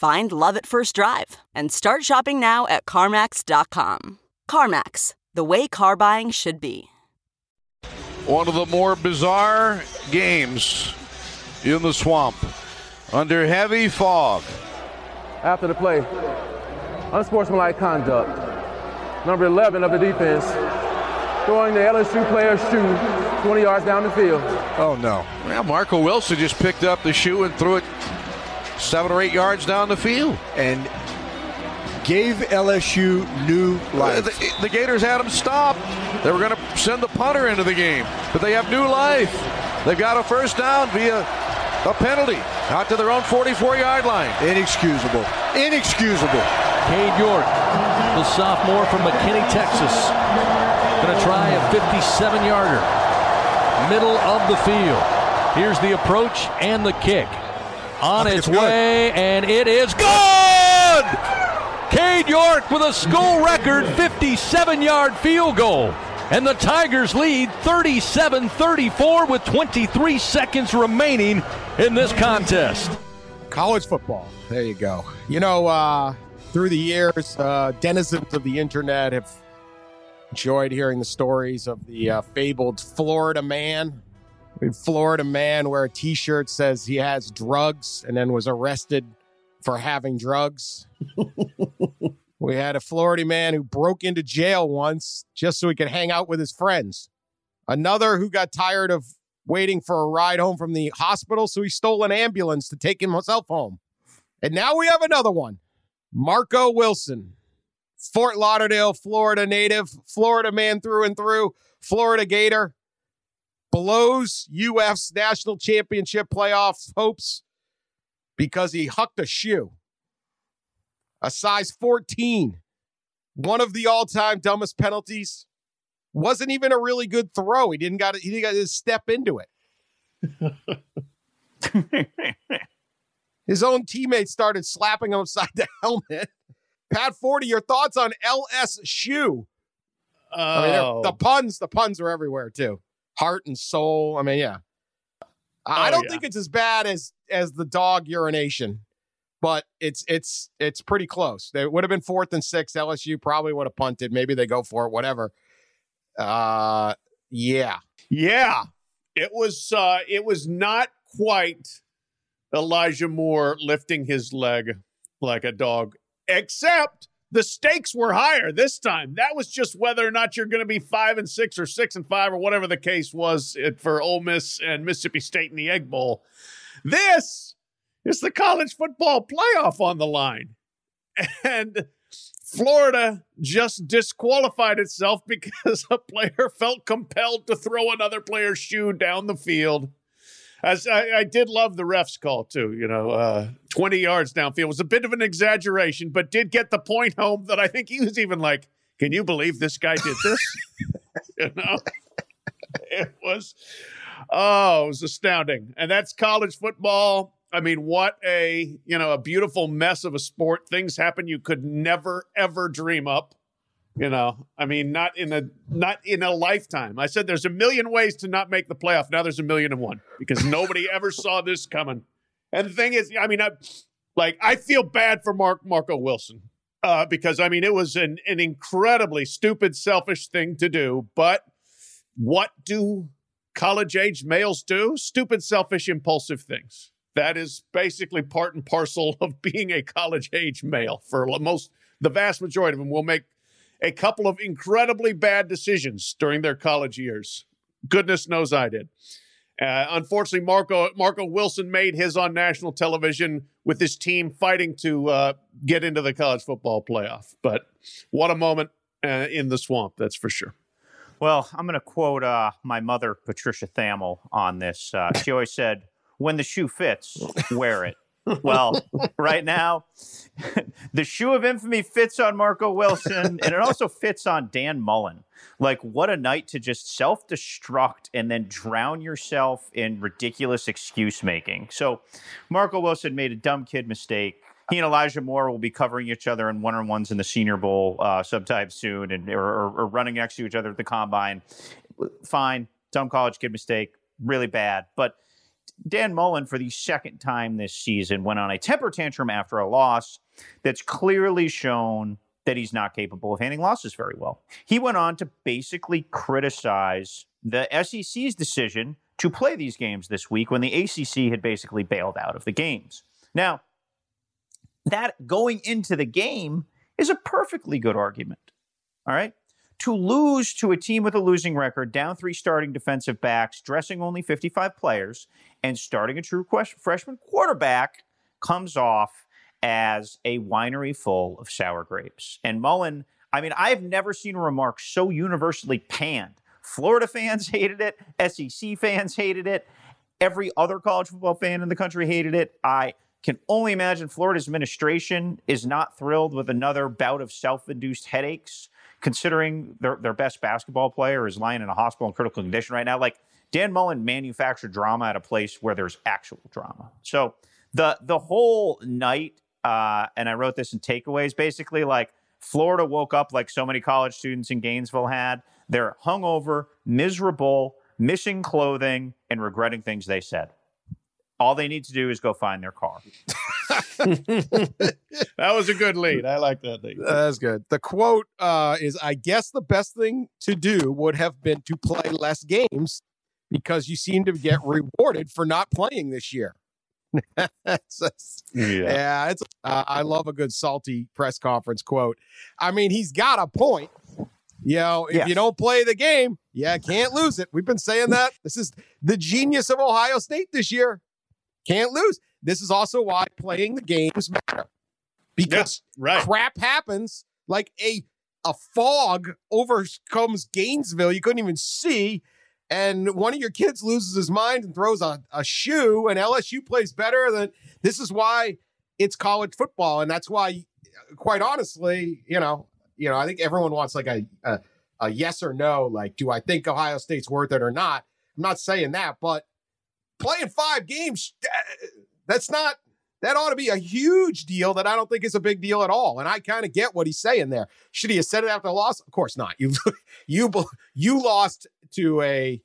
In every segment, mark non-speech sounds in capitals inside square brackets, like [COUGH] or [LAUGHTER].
Find love at first drive and start shopping now at CarMax.com. CarMax, the way car buying should be. One of the more bizarre games in the swamp under heavy fog. After the play, unsportsmanlike conduct. Number 11 of the defense throwing the LSU player's shoe 20 yards down the field. Oh, no. Well, Marco Wilson just picked up the shoe and threw it seven or eight yards down the field. And gave LSU new life. The, the Gators had them stopped. They were going to send the punter into the game, but they have new life. They've got a first down via a penalty out to their own 44 yard line. Inexcusable. Inexcusable. Cade York, the sophomore from McKinney, Texas, going to try a 57 yarder. Middle of the field. Here's the approach and the kick. On its way, and it is good! Cade York with a school record 57 yard field goal. And the Tigers lead 37 34 with 23 seconds remaining in this contest. College football. There you go. You know, uh, through the years, uh, denizens of the internet have enjoyed hearing the stories of the uh, fabled Florida man. Florida man wear a t shirt says he has drugs and then was arrested for having drugs. [LAUGHS] we had a Florida man who broke into jail once just so he could hang out with his friends. Another who got tired of waiting for a ride home from the hospital, so he stole an ambulance to take himself home. And now we have another one Marco Wilson, Fort Lauderdale, Florida native, Florida man through and through, Florida Gator, blows UF's national championship playoff hopes because he hucked a shoe. A size 14. One of the all-time dumbest penalties. Wasn't even a really good throw. He didn't got he didn't got to step into it. His own teammates started slapping him upside [LAUGHS] the helmet. Pat Forde, your thoughts on LSU? Oh. I mean, the oh. puns, the puns are everywhere too. Heart and soul. I mean, yeah. I Oh, don't yeah. think it's as bad as as the dog urination, but it's it's it's pretty close. They would have been fourth and six. LSU probably would have punted. Maybe they go for it. Whatever. Uh, yeah. Yeah. It was uh it was not quite Elijah Moore lifting his leg like a dog, except the stakes were higher this time. That was just whether or not you're going to be five and six or six and five or whatever the case was for Ole Miss and Mississippi State in the Egg Bowl. This is the college football playoff on the line, and Florida just disqualified itself because [LAUGHS] a player felt compelled to throw another player's shoe down the field. As I, I did love the ref's call too, you know, uh, 20 yards downfield was a bit of an exaggeration, but did get the point home that I think he was even like, "Can you believe this guy did this?" [LAUGHS] you know, it was, oh, it was astounding, and that's college football. I mean, what a you know a beautiful mess of a sport. Things happen you could never ever dream up. You know, I mean, not in a not in a lifetime. I said there's a million ways to not make the playoff. Now there's a million and one because nobody ever [LAUGHS] saw this coming. And the thing is, I mean, I like I feel bad for Mark Marco Wilson uh, because I mean it was an an incredibly stupid, selfish thing to do. But what do college age males do? Stupid, selfish, impulsive things. That is basically part and parcel of being a college age male for most the vast majority of them will make a couple of incredibly bad decisions during their college years. Goodness knows I did. Uh, unfortunately, Marco Marco Wilson made his on national television with his team fighting to uh, get into the college football playoff. But what a moment uh, in the swamp, that's for sure. Well, I'm going to quote uh, my mother, Patricia Thamel, on this. Uh, she always said, "When the shoe fits, wear it." Well, [LAUGHS] right now, [LAUGHS] the shoe of infamy fits on Marco Wilson, and it also fits on Dan Mullen. Like, what a night to just self destruct and then drown yourself in ridiculous excuse making. So, Marco Wilson made a dumb kid mistake. He and Elijah Moore will be covering each other in one on ones in the Senior Bowl uh, sometime soon, and or, or, or running next to each other at the combine. Fine, dumb college kid mistake, really bad, but Dan Mullen, for the second time this season, went on a temper tantrum after a loss that's clearly shown that he's not capable of handling losses very well. He went on to basically criticize the SEC's decision to play these games this week when the ACC had basically bailed out of the games. Now, that going into the game is a perfectly good argument. All right to lose to a team with a losing record, down three starting defensive backs, dressing only 55 players, and starting a true freshman quarterback comes off as a winery full of sour grapes. And Mullen, I mean, I've never seen a remark so universally panned. Florida fans [LAUGHS] hated it, SEC fans hated it, every other college football fan in the country hated it. I can only imagine Florida's administration is not thrilled with another bout of self induced headaches considering their, their best basketball player is lying in a hospital in critical condition right now. Like Dan Mullen manufactured drama at a place where there's actual drama. So the the whole night, uh, and I wrote this in takeaways, basically like Florida woke up like so many college students in Gainesville had. They're hungover, miserable, missing clothing, and regretting things they said. All they need to do is go find their car. [LAUGHS] that was a good lead. I like that lead. That's good. The quote uh, is I guess the best thing to do would have been to play less games because you seem to get rewarded for not playing this year. [LAUGHS] it's, yeah. yeah, it's. Uh, I love a good salty press conference quote. I mean, he's got a point. You know, if yes. you don't play the game, yeah, can't lose it. We've been saying that. This is the genius of Ohio State this year. Can't lose. This is also why playing the games matter because right. crap happens. Like a a fog overcomes Gainesville. You couldn't even see. And one of your kids loses his mind and throws a, a shoe, and LSU plays better. Than this is why it's college football, and that's why, quite honestly, you know, you know, I think everyone wants like a, a a yes or no. Like, do I think Ohio State's worth it or not? I'm not saying that, but playing five games, that's not, that ought to be a huge deal that I don't think is a big deal at all. And I kind of get what he's saying there. Should he have said it after the loss? Of course not. You, [LAUGHS] you, you lost to a,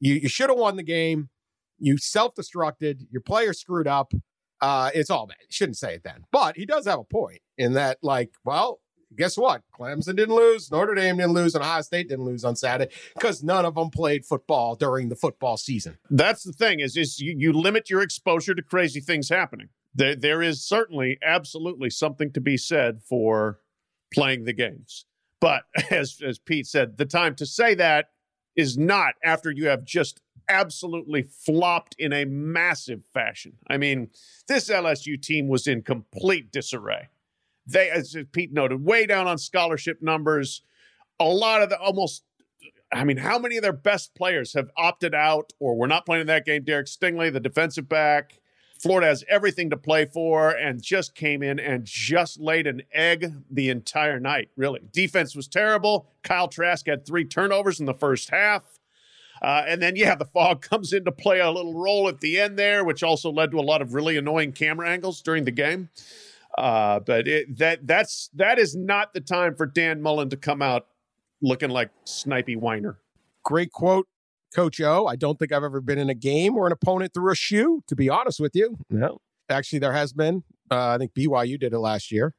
you, you should have won the game. You self-destructed. Your player screwed up. Uh, it's all bad. shouldn't say it then. But he does have a point in that, like, well, guess what? Clemson didn't lose, Notre Dame didn't lose, and Ohio State didn't lose on Saturday because none of them played football during the football season. That's the thing is, is you, you limit your exposure to crazy things happening. There, there is certainly, absolutely something to be said for playing the games. But [LAUGHS] as, as Pete said, the time to say that is not after you have just absolutely flopped in a massive fashion. I mean, this LSU team was in complete disarray. They, as Pete noted, way down on scholarship numbers. A lot of the almost, I mean, how many of their best players have opted out or were not playing in that game? Derek Stingley, the defensive back. Florida has everything to play for and just came in and just laid an egg the entire night, really. Defense was terrible. Kyle Trask had three turnovers in the first half. Uh, and then, yeah, the fog [LAUGHS] comes into play a little role at the end there, which also led to a lot of really annoying camera angles during the game. Uh, but it, that that's that is not the time for Dan Mullen to come out looking like Snipey Whiner. Great quote, Coach O. I don't think I've ever been in a game where an opponent threw a shoe. To be honest with you, no. Actually, there has been. Uh, I think BYU did it last year.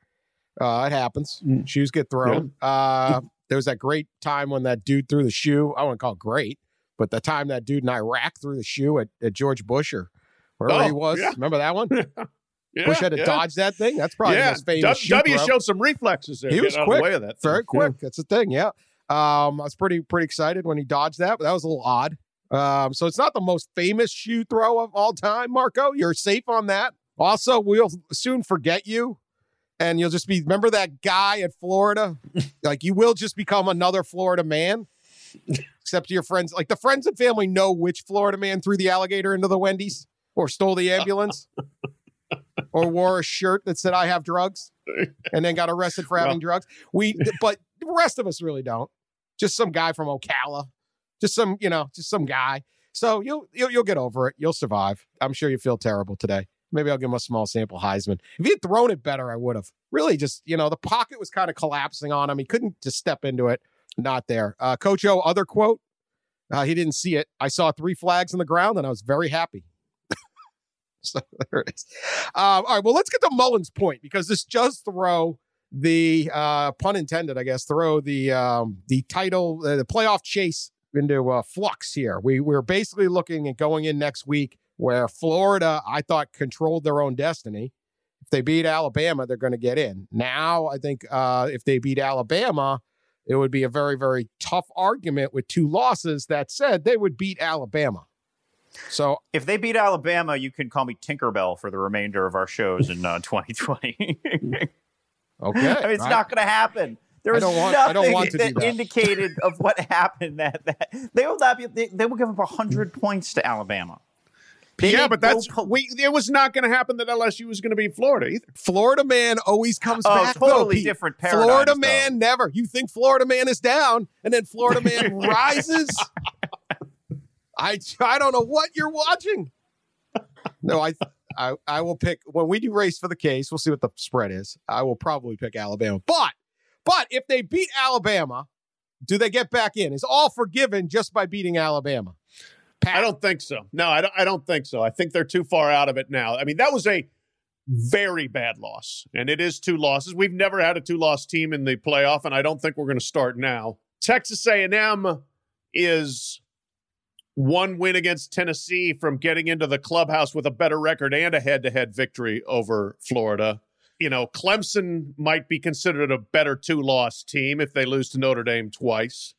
Uh, it happens. Mm. Shoes get thrown. Yeah. Uh, there was that great time when that dude threw the shoe. I wouldn't call it great, but the time that dude in Iraq threw the shoe at, at George Bush or wherever oh, he was. Yeah. Remember that one? [LAUGHS] Yeah, Wish I'd have yeah. dodged that thing. That's probably yeah, most famous. W, W showed some reflexes there. He was getting out of the quick. way of that. Very quick. That's the thing. Yeah. Um, I was pretty pretty excited when he dodged that, but that was a little odd. Um, so it's not the most famous shoe throw of all time, Marco. You're safe on that. Also, we'll soon forget you, and you'll just be remember that guy at Florida. [LAUGHS] like you will just become another Florida man. Except your friends, like the friends and family, know which Florida man threw the alligator into the Wendy's or stole the ambulance. [LAUGHS] Or wore a shirt that said "I have drugs," [LAUGHS] and then got arrested for having Well- drugs. We, [LAUGHS] but the rest of us really don't. Just some guy from Ocala, just some, you know, just some guy. So you'll you'll, you'll get over it. You'll survive. I'm sure you feel terrible today. Maybe I'll give him a small sample Heisman. If he had thrown it better, I would have. Really, just you know, the pocket was kind of collapsing on him. He couldn't just step into it. Not there. Uh, Coach O, other quote. Uh, he didn't see it. I saw three flags on the ground, and I was very happy. [LAUGHS] so there it is. Um, all right. Well, let's get to Mullen's point because this does throw the uh, pun intended, I guess, throw the um, the title, uh, the playoff chase into uh, flux here. We we're basically looking at going in next week where Florida, I thought, controlled their own destiny. If they beat Alabama, they're going to get in. Now, I think uh, if they beat Alabama, it would be a very very tough argument with two losses. That said, they would beat Alabama. So If they beat Alabama, you can call me Tinkerbell for the remainder of our shows in uh, [LAUGHS] 2020. okay, I mean, it's right. not going to happen. There I was don't want- I nothing don't want to that, that. indicated of what [LAUGHS] happened. That, that they will not be. They, they will give up hundred points to Alabama. They yeah, but that's pol- we. It was not going to happen that LSU was going to be Florida either. Florida man always comes Oh, back. though, totally Pete. different paradigms, Florida though. man never. You think Florida man is down, and then Florida man [LAUGHS] rises. I I don't know what you're watching. No, I I I will pick when we do race for the case. We'll see what the spread is. I will probably pick Alabama, but but if they beat Alabama, do they get back in? Is all forgiven just by beating Alabama? Pat, I don't think so. No, I don't. I don't think so. I think they're too far out of it now. I mean, that was a very bad loss, and it is two losses. We've never had a two-loss team in the playoff, and I don't think we're going to start now. Texas A&M is one win against Tennessee from getting into the clubhouse with a better record and a head-to-head victory over Florida. You know, Clemson might be considered a better two-loss team if they lose to Notre Dame twice.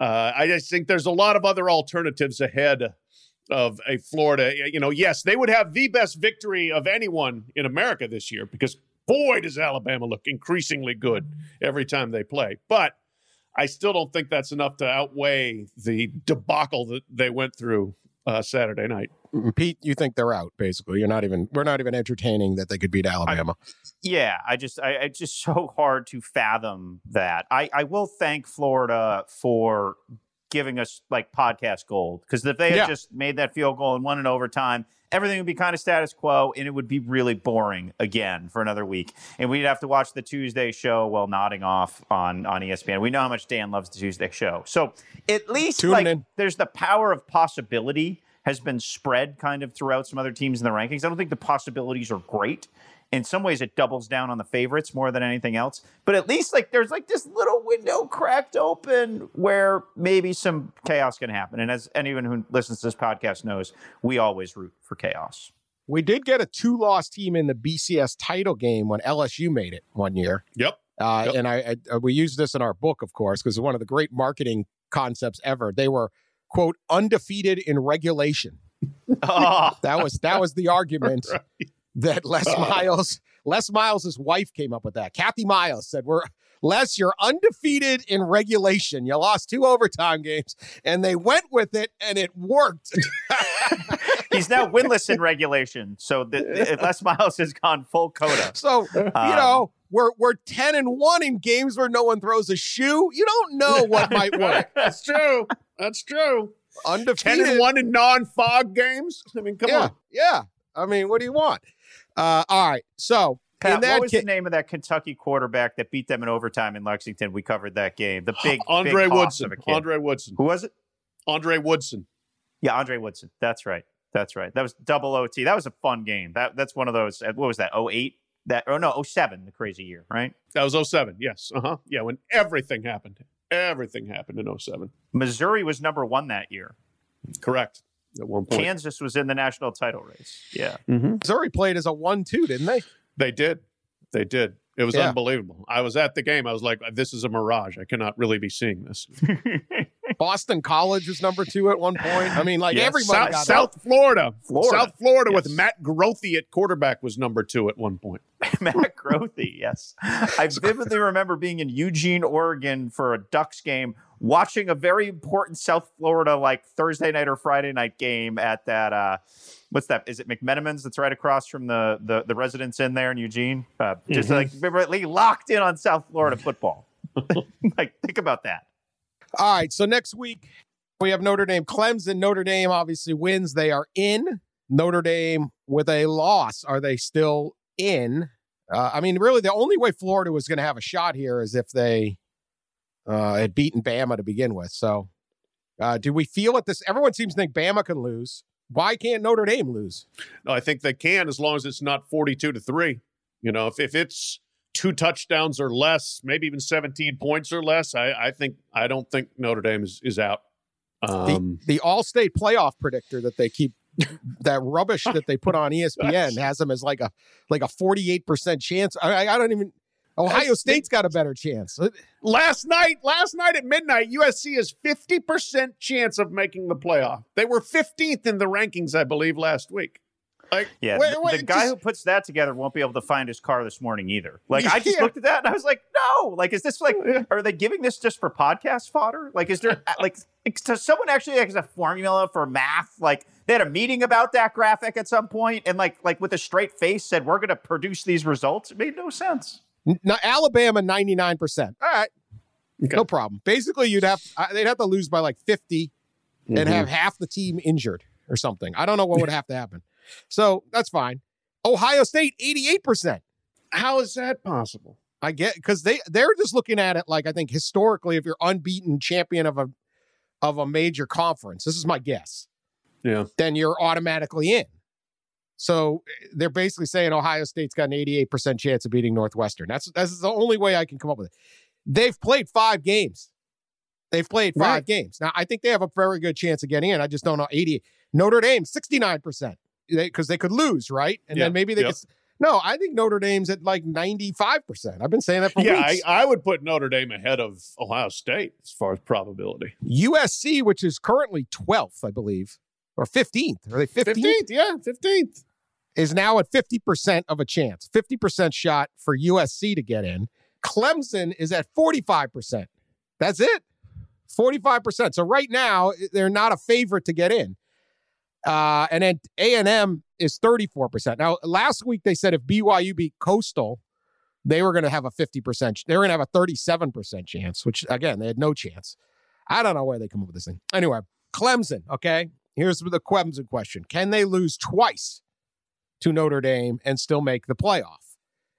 Uh, I just think there's a lot of other alternatives ahead of a Florida. You know, yes, they would have the best victory of anyone in America this year because boy, does Alabama look increasingly good every time they play. But I still don't think that's enough to outweigh the debacle that they went through uh, Saturday night. Pete, you think they're out? Basically, you're not even. We're not even entertaining that they could beat Alabama. Yeah, I just, I, it's just so hard to fathom that. I, I will thank Florida for giving us like podcast gold because if they had Yeah. just made that field goal and won in overtime, everything would be kind of status quo and it would be really boring again for another week. And we'd have to watch the Tuesday show while nodding off on on ESPN. We know how much Dan loves the Tuesday show, so at least like in. there's the power of possibility has been spread kind of throughout some other teams in the rankings. I don't think the possibilities are great. In some ways, it doubles down on the favorites more than anything else. But at least like there's like this little window cracked open where maybe some chaos can happen. And as anyone who listens to this podcast knows, we always root for chaos. We did get a two-loss team in the BCS title game when LSU made it one year. Yep. Uh, Yep. And I, I uh, we used this in our book, of course, because it's one of the great marketing concepts ever. They were quote undefeated in regulation. [LAUGHS] oh, That was that was the argument [LAUGHS] that Les Miles, Les Miles' wife came up with that. Kathy Miles said, "We're Les, you're undefeated in regulation. You lost two overtime games, and they went with it, and it worked." [LAUGHS] he's now winless in regulation. So the, the, [LAUGHS] Les Miles has gone full coda. So you Um, know we're we're ten and one in games where no one throws a shoe. You don't know what might work. [LAUGHS] That's true. That's true. Undefeated. Ten and one in non-fog games. I mean, come yeah, on. yeah. I mean, what do you want? Uh, all right. So in Pat, that what was ca- the name of that Kentucky quarterback that beat them in overtime in Lexington? We covered that game. The big [LAUGHS] Andre big Woodson. of a kid. Andre Woodson. Who was it? Andre Woodson. Yeah, Andre Woodson. That's right. That's right. That was double OT. That was a fun game. That that's one of those. uh, What was that? 08? That oh no, 07, the crazy year, right? That was 07. Yes. Uh huh. Yeah. When everything happened. Everything happened in 07. Missouri was number one that year. Correct. At one point. Kansas was in the national title race. Yeah. Mm-hmm. Missouri played as a one-two, didn't they? They did. They did. It was Yeah. unbelievable. I was at the game. I was like, this is a mirage. I cannot really be seeing this. [LAUGHS] Boston College was number two at one point. I mean, like Yeah, everybody South, got South Florida. Florida. South Florida with Matt Grothe at quarterback was number two at one point. [LAUGHS] Matt Grothe, yes. I vividly remember being in Eugene, Oregon for a Ducks game, watching a very important South Florida like Thursday night or Friday night game at that uh what's that? Is it McMenamins that's right across from the the, the residence in there in Eugene? Uh, just like really locked in on South Florida football. [LAUGHS] [LAUGHS] like think about that. All right. So next week we have Notre Dame, Clemson. Notre Dame obviously wins. They are in. Notre Dame with a loss. Are they still in? Uh, I mean, really, the only way Florida was going to have a shot here is if they uh, had beaten Bama to begin with. So, uh, do we feel at this? Everyone seems to think Bama can lose. Why can't Notre Dame lose? No, I think they can as long as it's not 42 to 3. You know, if, if it's two touchdowns or less, maybe even 17 points or less, I, I think I don't think Notre Dame is, is out. Um, the Allstate playoff predictor that they keep that rubbish that they put on ESPN [LAUGHS] has them as like a like a 48% chance. I- I don't even Ohio That's- State's got a better chance. last night, last night at midnight, USC has 50% chance of making the playoff. They were 15th in the rankings, I believe, last week. Like, Yeah, Wait, the, wait, the guy just- who puts that together won't be able to find his car this morning either. Like I just Yeah. looked at that and I was like, no. Like, is this like? Oh, are they giving this just for podcast fodder? Like, is there [LAUGHS] like does someone actually like, has a formula for math? Like they had a meeting about that graphic at some point and like like with a straight face said we're going to produce these results. It made no sense. Now, Alabama 99%. All right. No problem. Basically, you'd have uh, they'd have to lose by like 50 and have half the team injured or something. I don't know what would [LAUGHS] have to happen. So, that's fine. Ohio State 88%. how is that possible? I get because they they're just looking at it like I think historically, if you're unbeaten champion of a of a major conference, this is my guess, Yeah. then you're automatically in. So they're basically saying Ohio State's got an 88% chance of beating Northwestern. That's that's the only way I can come up with it. They've played five games. They've played five Right. games. Now I think they have a very good chance of getting in. I just don't know 80. Notre Dame 69% because they, could lose, right? And then maybe they Yep. could. No, I think Notre Dame's at like 95%. I've been saying that for Yeah, I. I would put Notre Dame ahead of Ohio State as far as probability. USC, which is currently 12th, I believe, or 15th. Are they 15th? 15th, yeah, 15th. Is now at 50% of a chance, 50% shot for USC to get in. Clemson is at 45%. That's it. 45%. So right now, they're not a favorite to get in. Uh, and then A&M is 34%. Now, last week they said if BYU beat Coastal, they were going to have a 50%, they were going to have a 37% chance, which again, they had no chance. I don't know where they come up with this thing. Anyway, Clemson, okay? Here's the Clemson question. Can they lose twice to Notre Dame and still make the playoff?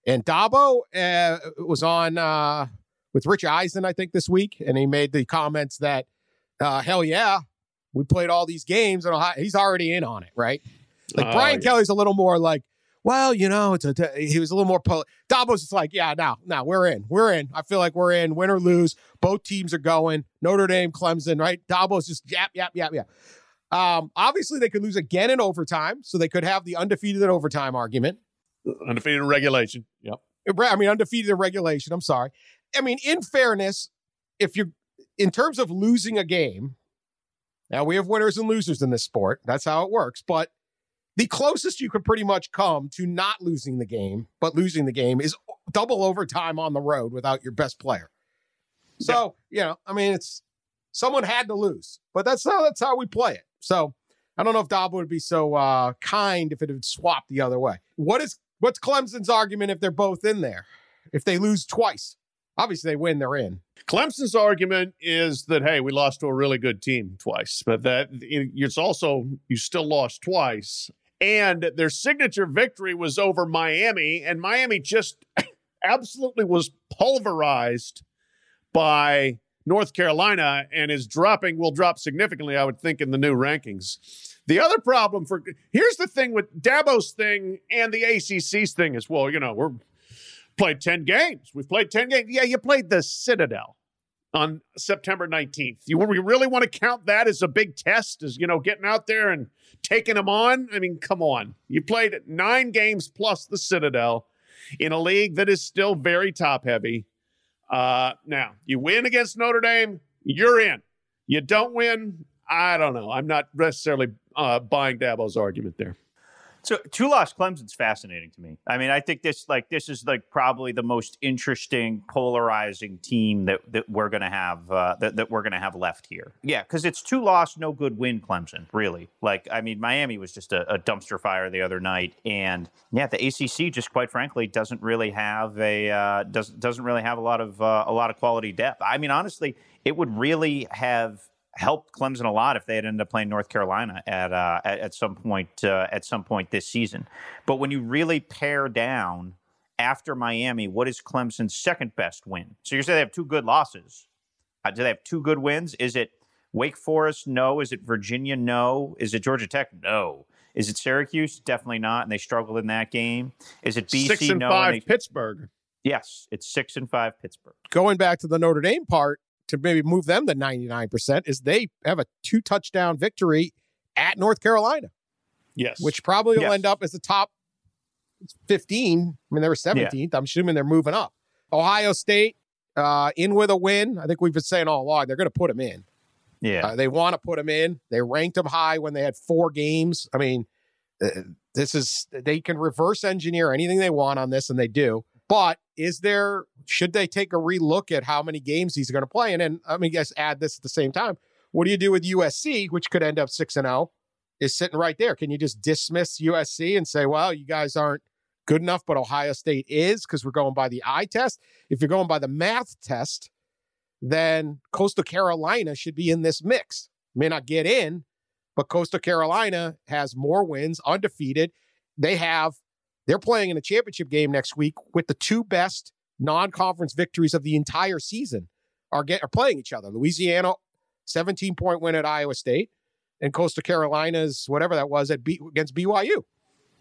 And Dabo uh, was on uh, with Rich Eisen, I think, this week, and he made the comments that, uh, hell yeah, we played all these games, and he's already in on it, right? Like Oh, Brian yeah. Kelly's a little more like, well, you know, it's a. He was a little more. Pol- Dabo's just like, yeah, now, now we're in, we're in. I feel like we're in, win or lose. Both teams are going. Notre Dame, Clemson, right? Dabo's just yap, yap, yap, yap. Um, obviously, they could lose again in overtime, so they could have the undefeated in overtime argument. Undefeated in regulation. Yep. I mean, undefeated in regulation. I'm sorry. I mean, in fairness, if you're in terms of losing a game, now we have winners and losers in this sport. That's how it works. But the closest you could pretty much come to not losing the game, but losing the game is double overtime on the road without your best player. So, you know, I mean, it's someone had to lose, but that's how that's how we play it. So I don't know if Dabo would be so uh, kind if it had swapped the other way. What is what's Clemson's argument if they're both in there? If they lose twice, obviously they win, they're in. Clemson's argument is that hey, we lost to a really good team twice, but that it's also you still lost twice, and their signature victory was over Miami, and Miami just [COUGHS] absolutely was pulverized by North Carolina, and is dropping will drop significantly, I would think, in the new rankings. The other problem for here's the thing with Dabo's thing and the ACC's thing is well, you know, we're played 10 games. We've played 10 games. Yeah, you played the Citadel. on September 19th. You we really want to count that as a big test, as you know, getting out there and taking them on? I mean, come on. You played nine games plus the Citadel in a league that is still very top heavy. Uh, now, you win against Notre Dame, you're in. You don't win, I don't know. I'm not necessarily uh, buying Dabo's argument there. So two loss Clemson's fascinating to me. I mean, I think this like this is like probably the most interesting, polarizing team that, that we're gonna have uh, that, that we're gonna have left here. Yeah, because it's two loss, no good win Clemson, really. Like, I mean, Miami was just a, a, dumpster fire the other night, and yeah, the ACC just quite frankly doesn't really have a uh, does doesn't really have a lot of uh, a lot of quality depth. I mean, honestly, it would really have helped Clemson a lot if they had ended up playing North Carolina at uh, at, at, some point uh, at some point this season. But when you really pare down after Miami, what is Clemson's second best win? So you say they have two good losses. Uh, do they have two good wins? Is it Wake Forest? No. Is it Virginia? No. Is it Georgia Tech? No. Is it Syracuse? Definitely not, and they struggled in that game. Is it BC? Six and no, five and they, Pittsburgh. Yes, it's six and five Pittsburgh. Going back to the Notre Dame part, to maybe move them to 99% is they have a two touchdown victory at North Carolina. Yes. Which probably will yes. end up as the top 15. I mean, they were 17th. Yeah. I'm assuming they're moving up. Ohio State uh, in with a win. I think we've been saying all along they're going to put them in. Yeah. Uh, they want to put them in. They ranked them high when they had four games. I mean, uh, this is, they can reverse engineer anything they want on this, and they do. But is there should they take a relook at how many games he's going to play? And then I mean, guess add this at the same time. What do you do with USC, which could end up six and zero, oh, is sitting right there? Can you just dismiss USC and say, well, you guys aren't good enough, but Ohio State is because we're going by the eye test. If you're going by the math test, then Coastal Carolina should be in this mix. May not get in, but Coastal Carolina has more wins, undefeated. They have they're playing in a championship game next week with the two best non-conference victories of the entire season are get are playing each other. Louisiana 17 point win at Iowa State and Coastal Carolina's whatever that was at B, against BYU.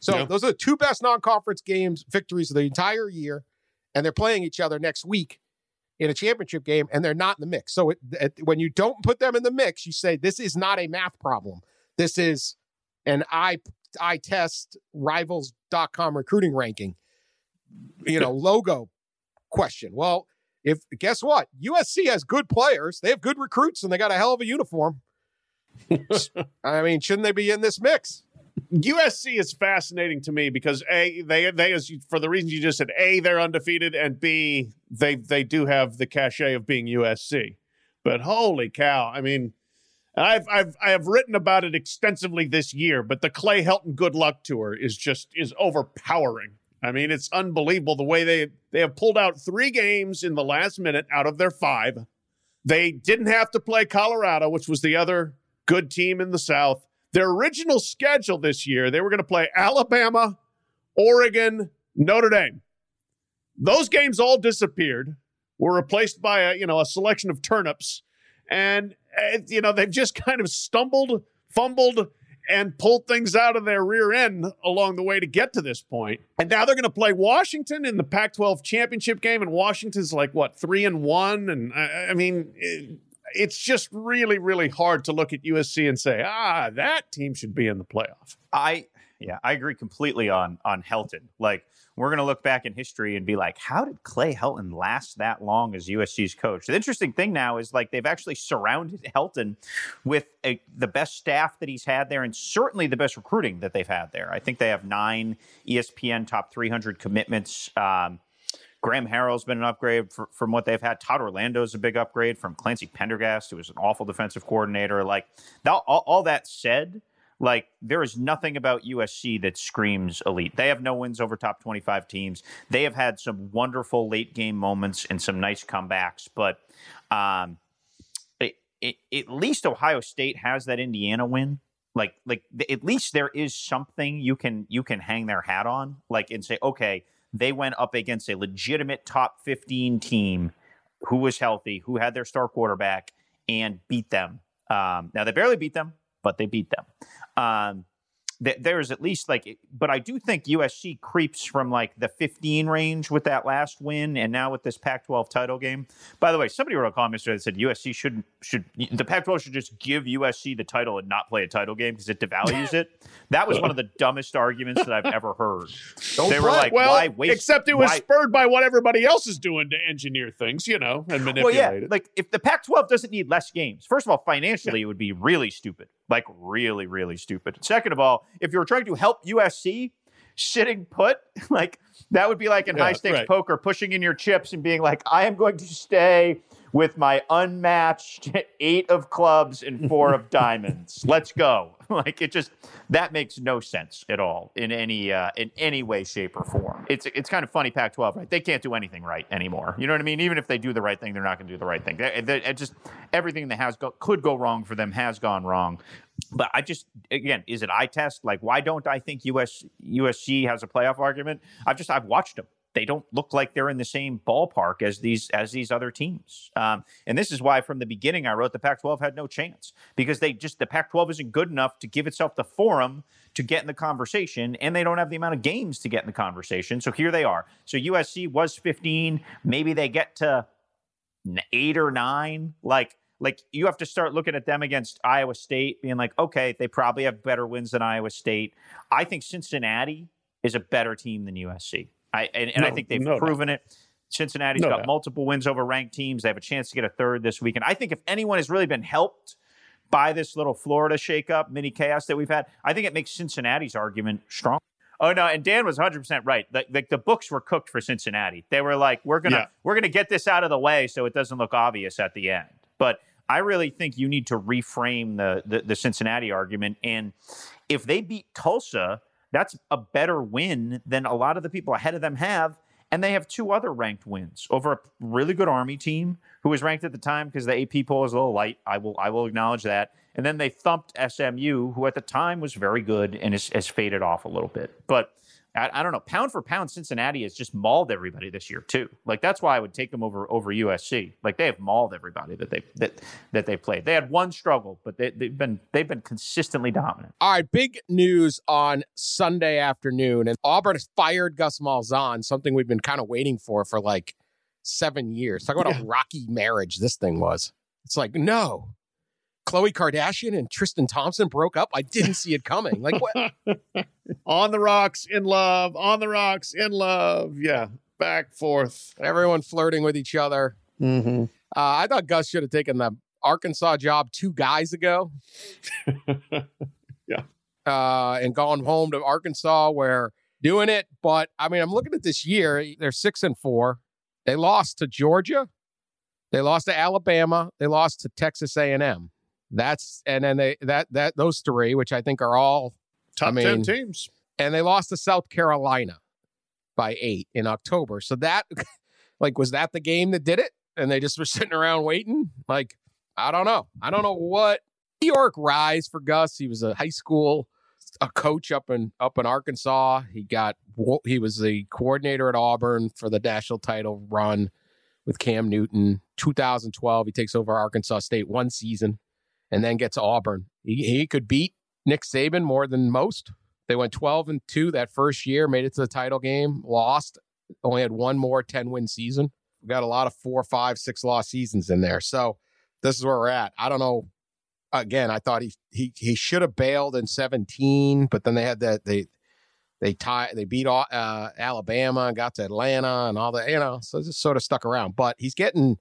So yeah. those are the two best non-conference games victories of the entire year and they're playing each other next week in a championship game and they're not in the mix. So it, it, when you don't put them in the mix, you say this is not a math problem. This is an eye eye test rivals.com recruiting ranking, you know, logo question. Well, if guess what? USC has good players, they have good recruits, and they got a hell of a uniform. [LAUGHS] I mean, shouldn't they be in this mix? USC is fascinating to me because a they they as you, for the reasons you just said, a they're undefeated, and b they they do have the cachet of being USC. But holy cow! I mean, I've I've I have written about it extensively this year, but the Clay Helton Good Luck Tour is just is overpowering. I mean, it's unbelievable the way they they have pulled out three games in the last minute out of their five. They didn't have to play Colorado, which was the other good team in the South. Their original schedule this year, they were going to play Alabama, Oregon, Notre Dame. Those games all disappeared, were replaced by a, you know, a selection of turnips and uh, you know they've just kind of stumbled, fumbled, and pulled things out of their rear end along the way to get to this point. And now they're going to play Washington in the Pac-12 championship game, and Washington's like what three and one, and I, I mean. It, it's just really, really hard to look at USC and say, ah, that team should be in the playoff. I yeah, I agree completely on on Helton. Like we're going to look back in history and be like, how did Clay Helton last that long as USC's coach? The interesting thing now is like they've actually surrounded Helton with a, the best staff that he's had there and certainly the best recruiting that they've had there. I think they have nine ESPN top 300 commitments. Um, Graham Harrell's been an upgrade for, from what they've had. Todd Orlando's a big upgrade from Clancy Pendergast, who was an awful defensive coordinator. Like all, all that said, like there is nothing about USC that screams elite. They have no wins over top 25 teams. They have had some wonderful late game moments and some nice comebacks, but um, it, it, at least Ohio State has that Indiana win. Like like at least there is something you can you can hang their hat on, like and say, okay, they went up against a legitimate top 15 team who was healthy, who had their star quarterback, and beat them. Um, now they barely beat them, but they beat them. Um, th- there's at least like, but I do think USC creeps from like the 15 range with that last win, and now with this Pac-12 title game. By the way, somebody wrote a comment yesterday that said USC shouldn't should the Pac-12 should just give USC the title and not play a title game because it devalues it. That was one of the dumbest arguments that I've ever heard. [LAUGHS] Don't they were like, well, why waste? Except it was why- spurred by what everybody else is doing to engineer things, you know, and manipulate well, yeah, it. like if the Pac-12 doesn't need less games, first of all, financially it would be really stupid, like really, really stupid. Second of all, if you were trying to help USC, sitting put, [LAUGHS] like that would be like in Yeah, high stakes right. poker, pushing in your chips and being like, I am going to stay with my unmatched [LAUGHS] eight of clubs and four of [LAUGHS] diamonds. Let's go. [LAUGHS] Like it just that makes no sense at all in any uh, in any way, shape, or form. It's it's kind of funny. Pac-12, right? They can't do anything right anymore. You know what I mean? Even if they do the right thing, they're not going to do the right thing. They, they, it just everything that has go, could go wrong for them has gone wrong. But I just again, is it eye test? Like, why don't I think US USC has a playoff argument? I've just I've watched them. They don't look like they're in the same ballpark as these as these other teams. Um, and this is why from the beginning I wrote the Pac-12 had no chance because they just the Pac-12 isn't good enough to give itself the forum to get in the conversation, and they don't have the amount of games to get in the conversation. So here they are. So USC was 15. Maybe they get to eight or nine. Like like you have to start looking at them against Iowa State, being like, okay, they probably have better wins than Iowa State. I think Cincinnati is a better team than USC. I and, and I think they've no doubt. proven it. Cincinnati's No got doubt. multiple wins over ranked teams. They have a chance to get a third this weekend. I think if anyone has really been helped by this little Florida shakeup, mini chaos that we've had, I think it makes Cincinnati's argument strong. Oh no, and Dan was 100 percent right. Like the, the books were cooked for Cincinnati. They were like, we're gonna Yeah. we're gonna get this out of the way so it doesn't look obvious at the end. But I really think you need to reframe the, the the Cincinnati argument. And if they beat Tulsa, that's a better win than a lot of the people ahead of them have. And they have two other ranked wins over a really good Army team who was ranked at the time because the AP poll is a little light. I will I will acknowledge that. And then they thumped SMU, who at the time was very good and has, has faded off a little bit. But I, I don't know. Pound for pound, Cincinnati has just mauled everybody this year too. Like that's why I would take them over over USC. Like they have mauled everybody that they that that they played. They had one struggle, but they, they've been they've been consistently dominant. All right, big news on Sunday afternoon, and Auburn has fired Gus Malzahn, something we've been kind of waiting for for like seven years. Talk about a rocky marriage this thing was. It's like no, Khloe Kardashian and Tristan Thompson broke up. I didn't see it coming. Like what? [LAUGHS] on the rocks, in love, on the rocks, in love. Yeah, back, forth. Everyone flirting with each other. Mm-hmm. Uh, I thought Gus should have taken the Arkansas job two guys ago. [LAUGHS] Yeah. Uh, and gone home to Arkansas where doing it. But I mean, I'm looking at this year. They're six and four. They lost to Georgia. They lost to Alabama. They lost to Texas A&M. That's and then they that that those three, which I think are all, Top I mean, 10 teams. and they lost to South Carolina by eight in October. So that, [LAUGHS] like, was that the game that did it? And they just were [LAUGHS] sitting around waiting. Like, I don't know. I don't know what New York rise for Gus. He was a high school a coach up in up in Arkansas. He got he was the coordinator at Auburn for the national title run with Cam Newton. 2012, he takes over Arkansas State one season, and then gets to Auburn. He, he could beat Nick Saban more than most. They went 12 and two that first year, made it to the title game, lost, only had one more 10 win season. We got a lot of four, five, six loss seasons in there. So this is where we're at. I don't know again, I thought he he he should have bailed in 17, but then they had that they they tie they beat uh, Alabama, got to Atlanta, and all that. You know, so just sort of stuck around. But he's getting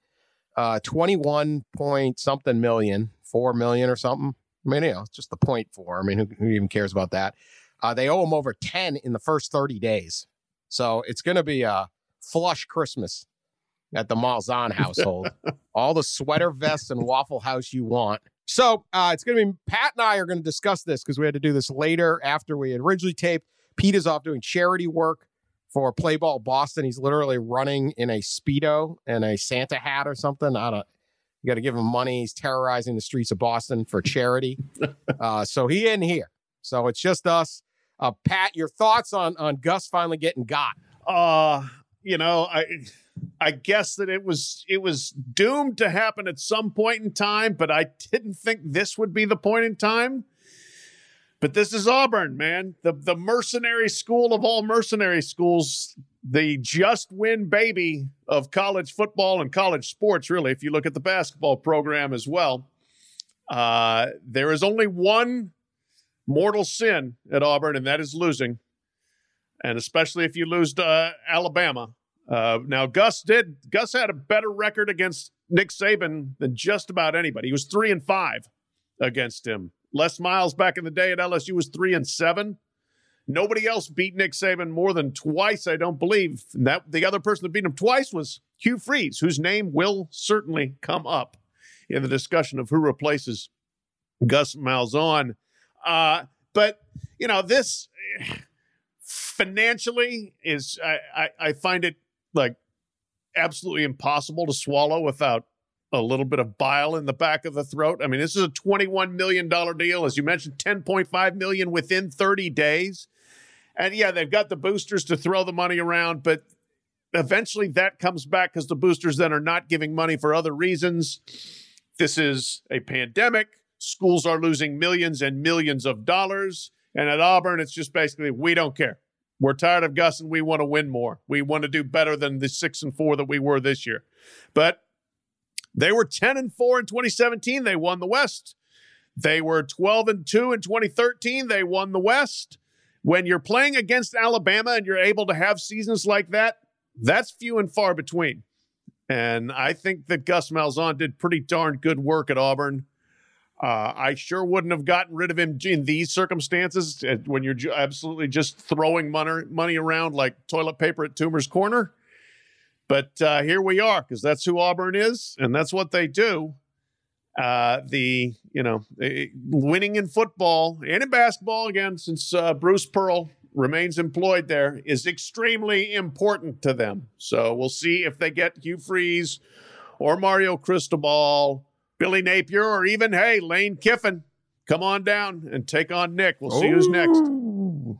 uh, 21 point something million, four million or something. I mean, you know, it's just the point four. I mean, who, who even cares about that? Uh, they owe him over 10 in the first 30 days, so it's going to be a flush Christmas at the Malzahn [LAUGHS] household. all the sweater vests and Waffle House you want. So uh, it's going to be Pat and I are going to discuss this because we had to do this later after we had originally taped. Pete is off doing charity work for Play Ball Boston. He's literally running in a speedo and a Santa hat or something. I don't. You got to give him money. He's terrorizing the streets of Boston for [LAUGHS] charity. uh, so he isn't here. So it's just us. Uh, Pat, your thoughts on on Gus finally getting got? Uh, you know, I I guess that it was it was doomed to happen at some point in time, but I didn't think this would be the point in time. But this is Auburn, man. The the mercenary school of all mercenary schools, the just win baby of college football and college sports, really, if you look at the basketball program as well. Uh, there is only one mortal sin at Auburn, and that is losing. And especially if you lose to uh, Alabama. Uh, now, Gus did. Gus had a better record against Nick Saban than just about anybody. He was three and five against him. Les Miles back in the day at LSU was three and seven. Nobody else beat Nick Saban more than twice, I don't believe. And that the other person that beat him twice was Hugh Freeze, whose name will certainly come up in the discussion of who replaces Gus Malzahn. Uh, but you know, this financially is I, I, I find it like absolutely impossible to swallow without a little bit of bile in the back of the throat. I mean, this is a $21 million deal. As you mentioned, 10.5 million within 30 days. And yeah, they've got the boosters to throw the money around, but eventually that comes back because the boosters then are not giving money for other reasons. This is a pandemic. Schools are losing millions and millions of dollars. And at Auburn, it's just basically, we don't care. We're tired of Gus and we want to win more. We want to do better than the six and four that we were this year. But they were 10 and 4 in 2017. They won the West. They were 12 and 2 in 2013. They won the West. When you're playing against Alabama and you're able to have seasons like that, that's few and far between. And I think that Gus Malzahn did pretty darn good work at Auburn. Uh, I sure wouldn't have gotten rid of him in these circumstances uh, when you're absolutely just throwing money, money around like toilet paper at Toomer's Corner. But uh, here we are because that's who Auburn is and that's what they do. Uh, the you know winning in football and in basketball again since uh, Bruce Pearl remains employed there is extremely important to them. So we'll see if they get Hugh Freeze or Mario Cristobal, Billy Napier, or even hey Lane Kiffin. Come on down and take on Nick. We'll see Ooh. who's next.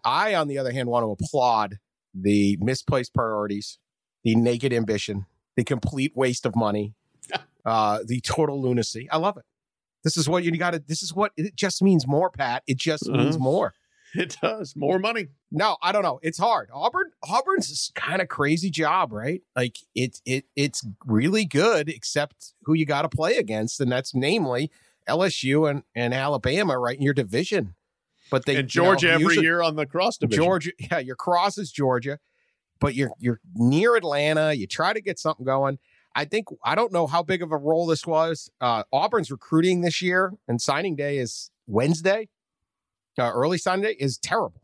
I, on the other hand, want to applaud the misplaced priorities the naked ambition, the complete waste of money, [LAUGHS] uh, the total lunacy. I love it. This is what you got to, this is what it just means more, Pat. It just uh-huh. means more. It does. More money. No, I don't know. It's hard. Auburn, Auburn's kind of crazy job, right? Like it, it, it's really good, except who you got to play against, and that's namely LSU and, and Alabama, right in your division. But they and Georgia you know, every usually, year on the cross division. Georgia, yeah, your cross is Georgia but you're you're near Atlanta. You try to get something going. I think I don't know how big of a role this was. Uh, Auburn's recruiting this year, and signing day is Wednesday. Uh, early Sunday is terrible.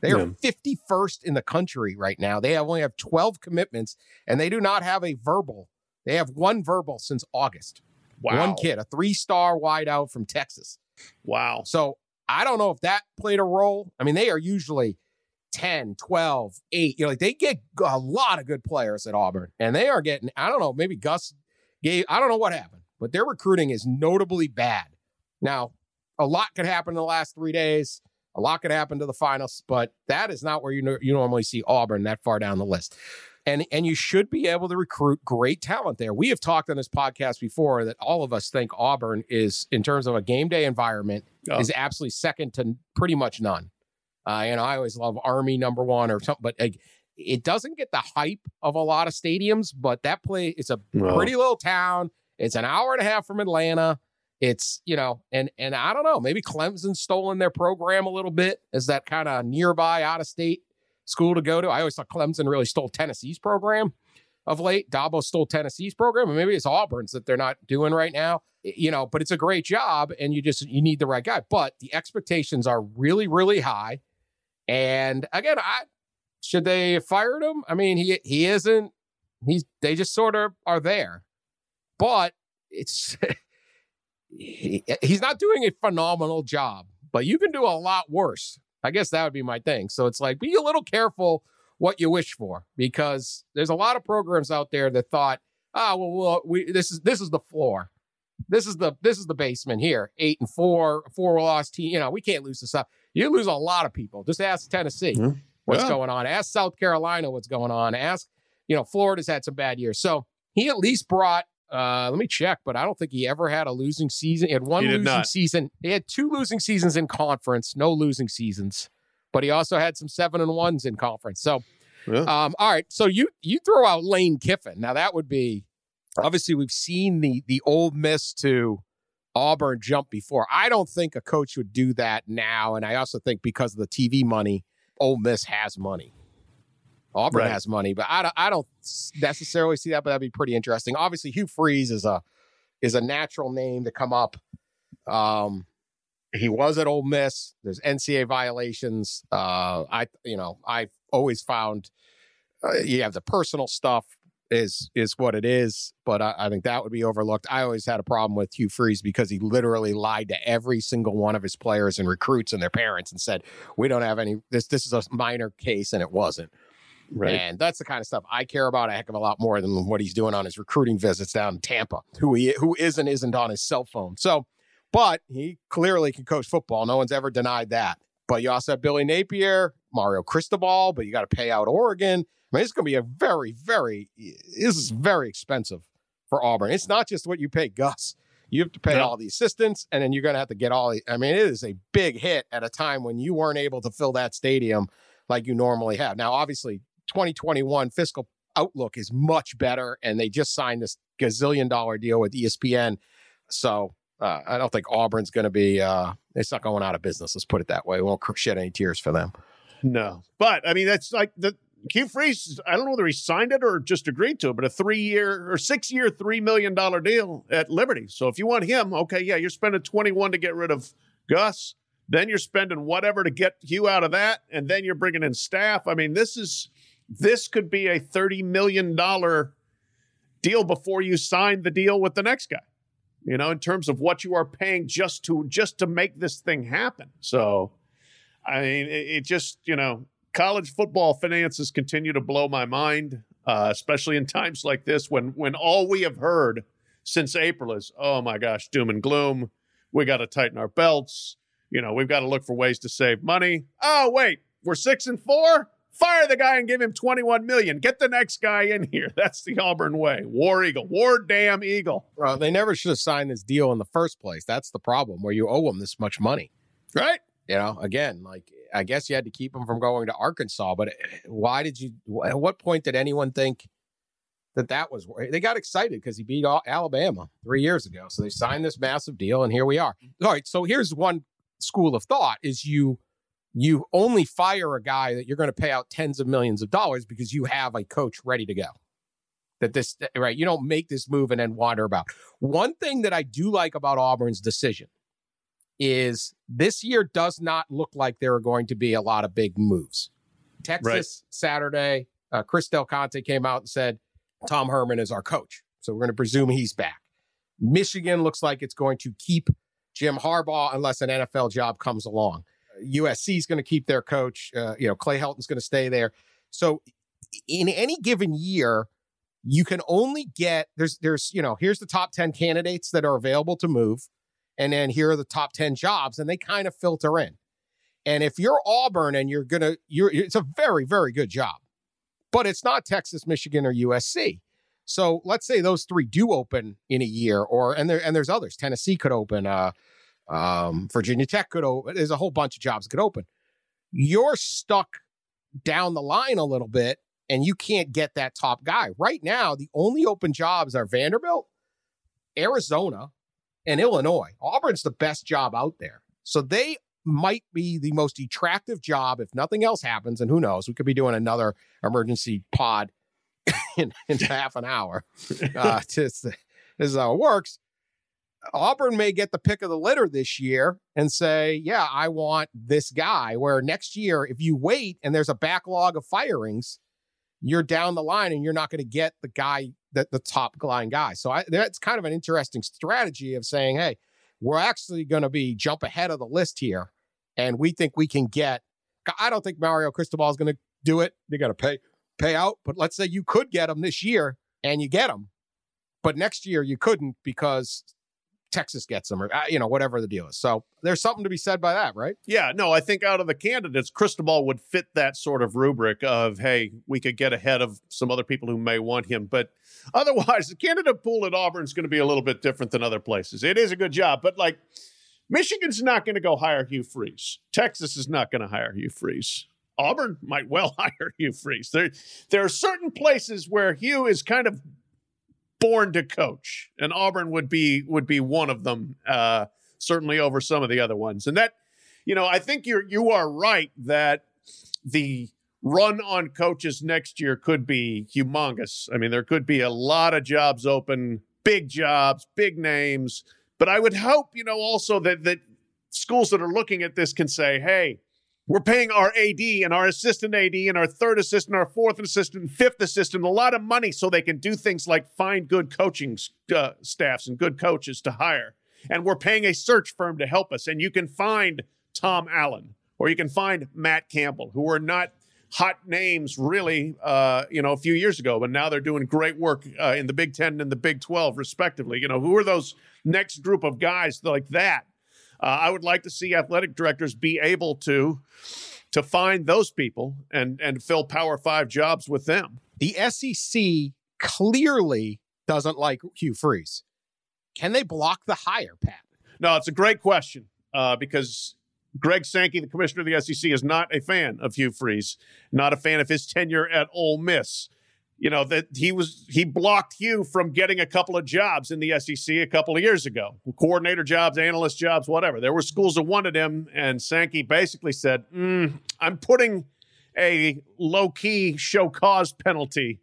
They are yeah. 51st in the country right now. They have only have 12 commitments, and they do not have a verbal. They have one verbal since August. Wow. One kid, a three-star wideout from Texas. Wow. So I don't know if that played a role. I mean, they are usually 10, 12, 8. You know, like they get a lot of good players at Auburn, and they are getting, I don't know, maybe Gus gave, I don't know what happened, but their recruiting is notably bad. Now, a lot could happen in the last three days. A lot could happen to the finals, but that is not where you, you normally see Auburn that far down the list. And, and you should be able to recruit great talent there. We have talked on this podcast before that all of us think Auburn is, in terms of a game day environment, oh. is absolutely second to pretty much none. Uh, and I always love Army number one or something, but like, it doesn't get the hype of a lot of stadiums. But that play, it's a pretty little town. It's an hour and a half from Atlanta. It's you know, and and I don't know, maybe Clemson's stolen their program a little bit as that kind of nearby out of state school to go to. I always thought Clemson really stole Tennessee's program of late. Dabo stole Tennessee's program, and maybe it's Auburn's that they're not doing right now. You know, but it's a great job, and you just you need the right guy. But the expectations are really, really high. And again, I should they have fired him? I mean, he he isn't. He's they just sort of are there, but it's [LAUGHS] he, he's not doing a phenomenal job. But you can do a lot worse. I guess that would be my thing. So it's like be a little careful what you wish for because there's a lot of programs out there that thought, ah, oh, well, well, we this is this is the floor. This is the this is the basement here. Eight and four, four lost team. You know, we can't lose this up. You lose a lot of people. Just ask Tennessee mm-hmm. what's yeah. going on. Ask South Carolina what's going on. Ask, you know, Florida's had some bad years. So he at least brought Uh, let me check, but I don't think he ever had a losing season. He had one He losing not. season. He had two losing seasons in conference, no losing seasons, but he also had some seven and ones in conference. So, Yeah. um, all right. So you you throw out Lane Kiffin. Now that would be obviously we've seen the the Ole Miss to Auburn jump before. I don't think a coach would do that now, and I also think because of the TV money, Ole Miss has money. Auburn Right. has money, but I don't, I don't necessarily see that. But that'd be pretty interesting. Obviously, Hugh Freeze is a is a natural name to come up. Um, he was at Ole Miss. There's NCAA violations. Uh, I you know I've always found uh, you have the personal stuff is is what it is, but I, I think that would be overlooked. I always had a problem with Hugh Freeze because he literally lied to every single one of his players and recruits and their parents and said, "We don't have any. This this is a minor case," and it wasn't. Right. And that's the kind of stuff I care about a heck of a lot more than what he's doing on his recruiting visits down in Tampa, who he who is and isn't on his cell phone. So, but he clearly can coach football. No one's ever denied that. But you also have Billy Napier, Mario Cristobal, but you got to pay out Oregon. I mean, it's going to be a very, very, this is very expensive for Auburn. It's not just what you pay Gus. You have to pay No. all the assistants, and then you're going to have to get all. The, I mean, it is a big hit at a time when you weren't able to fill that stadium like you normally have. Now, obviously, 2021 fiscal outlook is much better, and they just signed this gazillion dollar deal with ESPN. So uh, I don't think Auburn's going to be. Uh, it's not going out of business. Let's put it that way. We won't shed any tears for them. No, but I mean that's like the Hugh Freeze. I don't know whether he signed it or just agreed to it, but a three-year or six-year, three million dollar deal at Liberty. So if you want him, okay, yeah, you're spending twenty-one to get rid of Gus. Then you're spending whatever to get Hugh out of that, and then you're bringing in staff. I mean, this is this could be a thirty million dollar deal before you sign the deal with the next guy. You know, in terms of what you are paying just to just to make this thing happen. So. I mean, it, it just, you know, college football finances continue to blow my mind, uh, especially in times like this when when all we have heard since April is, oh my gosh, doom and gloom. We got to tighten our belts. You know, we've got to look for ways to save money. Oh, wait, we're six and four? Fire the guy and give him 21 million. Get the next guy in here. [LAUGHS] That's the Auburn way. War Eagle. War damn Eagle. Well, they never should have signed this deal in the first place. That's the problem, where you owe them this much money. Right? You know, again, like I guess you had to keep him from going to Arkansas, but eh, why did you? At what point did anyone think that that was? They got excited because he beat Al- Alabama three years ago, so they signed this massive deal, and here we are. All right, so here's one school of thought: is you you only fire a guy that you're going to pay out tens of millions of dollars because you have a coach ready to go. That this right, you don't make this move and then wander about. One thing that I do like about Auburn's decision is this year does not look like there are going to be a lot of big moves. Texas Right. Saturday, uh, Chris Del Conte came out and said Tom Herman is our coach, so we're going to presume he's back. Michigan looks like it's going to keep Jim Harbaugh unless an NFL job comes along. USC is going to keep their coach. Uh, you know, Clay Helton's going to stay there. So, in any given year, you can only get there's there's you know here's the top ten candidates that are available to move and then here are the top 10 jobs and they kind of filter in. And if you're auburn and you're gonna you're it's a very very good job but it's not texas michigan or usc so let's say those three do open in a year or and there and there's others. Tennessee could open uh um virginia tech could open there's a whole bunch of jobs could open. You're stuck down the line a little bit and you can't get that top guy. Right now the only open jobs are vanderbilt arizona and Illinois. Auburn's the best job out there. So they might be the most attractive job if nothing else happens. And who knows? We could be doing another emergency pod [LAUGHS] in, in half an hour. [LAUGHS] Uh, this is how it works. Auburn may get the pick of the litter this year and say, yeah, I want this guy. Where next year, if you wait and there's a backlog of firings, you're down the line and you're not going to get the guy that the top line guy. So I, that's kind of an interesting strategy of saying, hey, we're actually going to be jump ahead of the list here, and we think we can get. I don't think Mario Cristobal is going to do it. They got to pay pay out, but let's say you could get him this year and you get him, but next year you couldn't because Texas gets them, or uh, you know, whatever the deal is. So there's something to be said by that, right? Yeah, no, I think out of the candidates, Cristobal would fit that sort of rubric of, hey, we could get ahead of some other people who may want him. But [LAUGHS] otherwise, the candidate pool at Auburn is going to be a little bit different than other places. It is a good job, but like Michigan's not going to go hire Hugh Freeze. Texas is not going to hire Hugh Freeze. Auburn might well [LAUGHS] hire Hugh Freeze. There, there are certain places where Hugh is kind of born to coach, and Auburn would be would be one of them. Uh, certainly over some of the other ones, and that you know, I think you're you are right that the run on coaches next year could be humongous. I mean, there could be a lot of jobs open, big jobs, big names. But I would hope, you know, also that that schools that are looking at this can say, hey, we're paying our AD and our assistant AD and our third assistant, our fourth assistant, fifth assistant a lot of money so they can do things like find good coaching uh, staffs and good coaches to hire. And we're paying a search firm to help us. And you can find Tom Allen or you can find Matt Campbell, who are not hot names really, uh, you know, a few years ago, but now they're doing great work uh, in the Big Ten and the Big Twelve, respectively. You know, who are those next group of guys like that? Uh, I would like to see athletic directors be able to to find those people and and fill Power Five jobs with them. The SEC clearly doesn't like Hugh Freeze. Can they block the hire, Pat? No, it's a great question uh, because Greg Sankey, the commissioner of the SEC, is not a fan of Hugh Freeze, not a fan of his tenure at Ole Miss. You know that he was he blocked Hugh from getting a couple of jobs in the SEC a couple of years ago, coordinator jobs, analyst jobs, whatever. There were schools that wanted him, and Sankey basically said, mm, "I'm putting a low key show cause penalty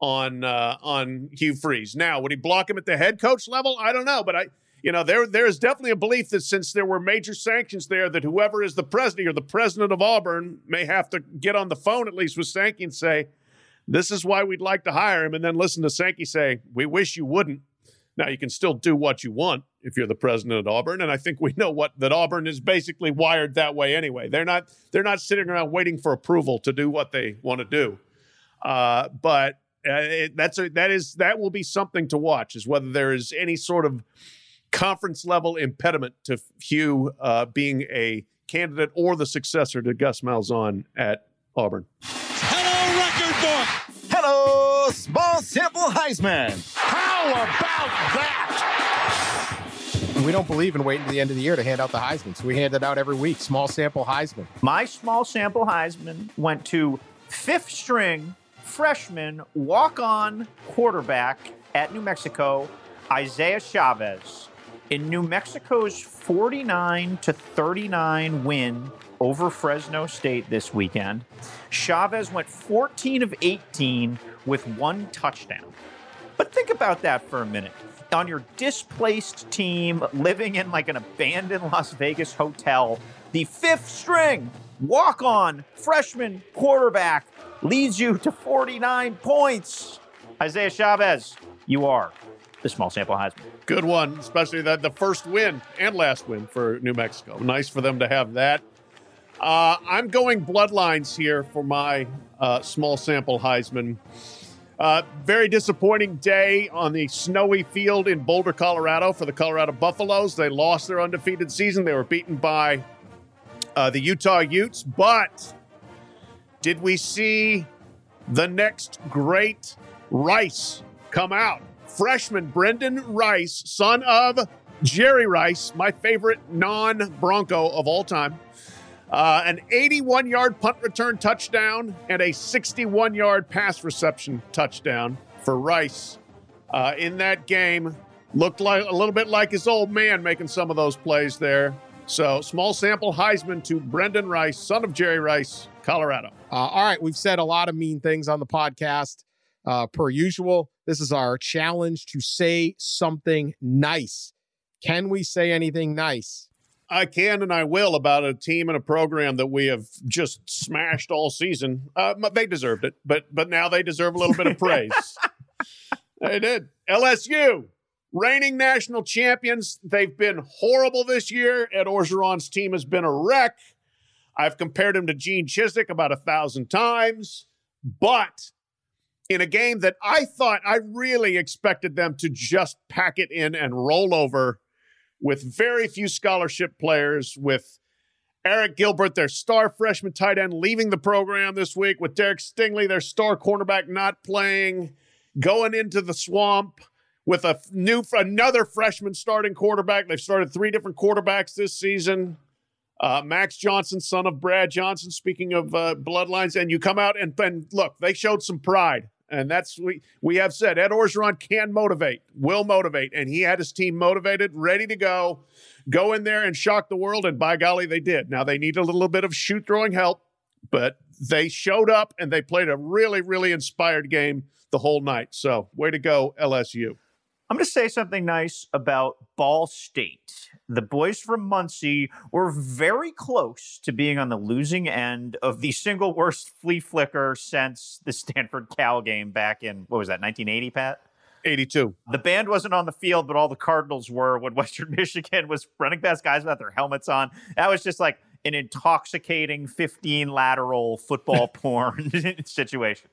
on uh, on Hugh Freeze." Now, would he block him at the head coach level? I don't know, but I you know, there there is definitely a belief that since there were major sanctions there, that whoever is the president or the president of Auburn may have to get on the phone at least with Sankey and say, "This is why we'd like to hire him," and then listen to Sankey say, "We wish you wouldn't." Now you can still do what you want if you're the president of Auburn, and I think we know what that Auburn is basically wired that way anyway. They're not they're not sitting around waiting for approval to do what they want to do, uh, but uh, it, that's a, that is that will be something to watch is whether there is any sort of conference level impediment to Hugh uh, being a candidate or the successor to Gus Malzahn at Auburn. Hello, record. Hello, small sample Heisman. How about that? We don't believe in waiting to the end of the year to hand out the Heisman, so we hand it out every week. Small sample Heisman. My small sample Heisman went to fifth string freshman walk on quarterback at New Mexico, Isaiah Chavez in New Mexico's 49 to 39 win over Fresno State this weekend, Chavez went 14 of 18 with one touchdown. But think about that for a minute. On your displaced team, living in like an abandoned Las Vegas hotel, the fifth string walk on freshman quarterback leads you to 49 points. Isaiah Chavez, you are the small sample Heisman. Good one, especially the, the first win and last win for New Mexico. Nice for them to have that. Uh, I'm going bloodlines here for my uh, small sample Heisman. Uh, very disappointing day on the snowy field in Boulder, Colorado for the Colorado Buffaloes. They lost their undefeated season. They were beaten by uh, the Utah Utes. But did we see the next great Rice come out? freshman Brendan Rice, son of Jerry Rice, my favorite non Bronco of all time. Uh, an 81 yard punt return touchdown and a 61 yard pass reception touchdown for Rice uh, in that game. Looked like a little bit like his old man making some of those plays there. So, small sample Heisman to Brendan Rice, son of Jerry Rice, Colorado. Uh, all right, we've said a lot of mean things on the podcast, uh, per usual. This is our challenge to say something nice. Can we say anything nice? I can and I will about a team and a program that we have just smashed all season. Uh, they deserved it, but but now they deserve a little bit of [LAUGHS] praise. they did. LSU, reigning national champions. They've been horrible this year. Ed Orgeron's team has been a wreck. I've compared him to Gene Chizik about a thousand times, but in a game that I thought I really expected them to just pack it in and roll over with very few scholarship players, with Arik Gilbert, their star freshman tight end, leaving the program this week, with Derek Stingley, their star cornerback, not playing, going into the swamp with a new another freshman starting quarterback. They've started three different quarterbacks this season. Uh, Max Johnson, son of Brad Johnson. Speaking of uh, bloodlines, and you come out and, and look, they showed some pride, and that's we we have said Ed Orgeron can motivate, will motivate, and he had his team motivated, ready to go, go in there and shock the world, and by golly, they did. Now they need a little bit of shoot throwing help, but they showed up and they played a really really inspired game the whole night. So way to go, LSU. I'm going to say something nice about Ball State. The boys from Muncie were very close to being on the losing end of the single worst flea flicker since the Stanford Cal game back in, what was that, 1980, Pat? 82. The band wasn't on the field, but all the Cardinals were when [LAUGHS] Western Michigan was running past guys without their helmets on. That was just like an intoxicating 15 lateral football [LAUGHS] porn [LAUGHS] situation.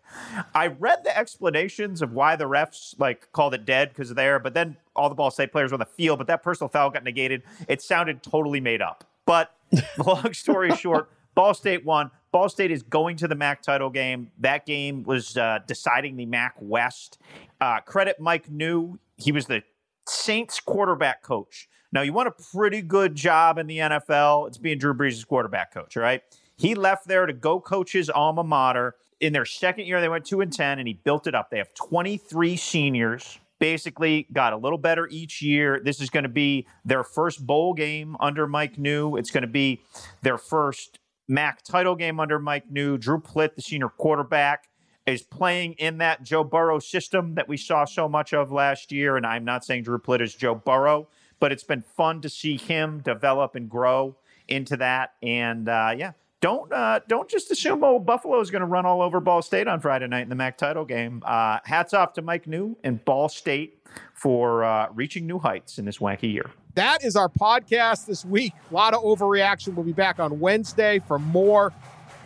I read the explanations of why the refs like called it dead because of there, but then all the Ball State players were on the field, but that personal foul got negated. It sounded totally made up. But [LAUGHS] long story short, Ball State won. Ball State is going to the MAC title game. That game was uh, deciding the MAC West. Uh, credit Mike Neu. He was the Saints quarterback coach. Now, you want a pretty good job in the NFL. It's being Drew Brees' quarterback coach, right? He left there to go coach his alma mater. In their second year, they went 2 and 10, and he built it up. They have 23 seniors. Basically, got a little better each year. This is going to be their first bowl game under Mike Neu. It's going to be their first MAC title game under Mike Neu. Drew Plitt, the senior quarterback, is playing in that Joe Burrow system that we saw so much of last year. And I'm not saying Drew Plitt is Joe Burrow, but it's been fun to see him develop and grow into that. And uh, yeah, don't uh, don't just assume oh Buffalo is going to run all over Ball State on Friday night in the MAC title game. Uh, hats off to Mike Neu and Ball State for uh, reaching new heights in this wacky year. That is our podcast this week. A lot of overreaction. We'll be back on Wednesday for more.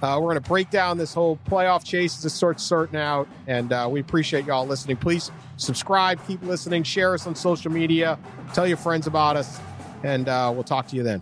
Uh, we're going to break down this whole playoff chase as it starts sorting out, and uh, we appreciate y'all listening. Please subscribe, keep listening, share us on social media, tell your friends about us, and uh, we'll talk to you then.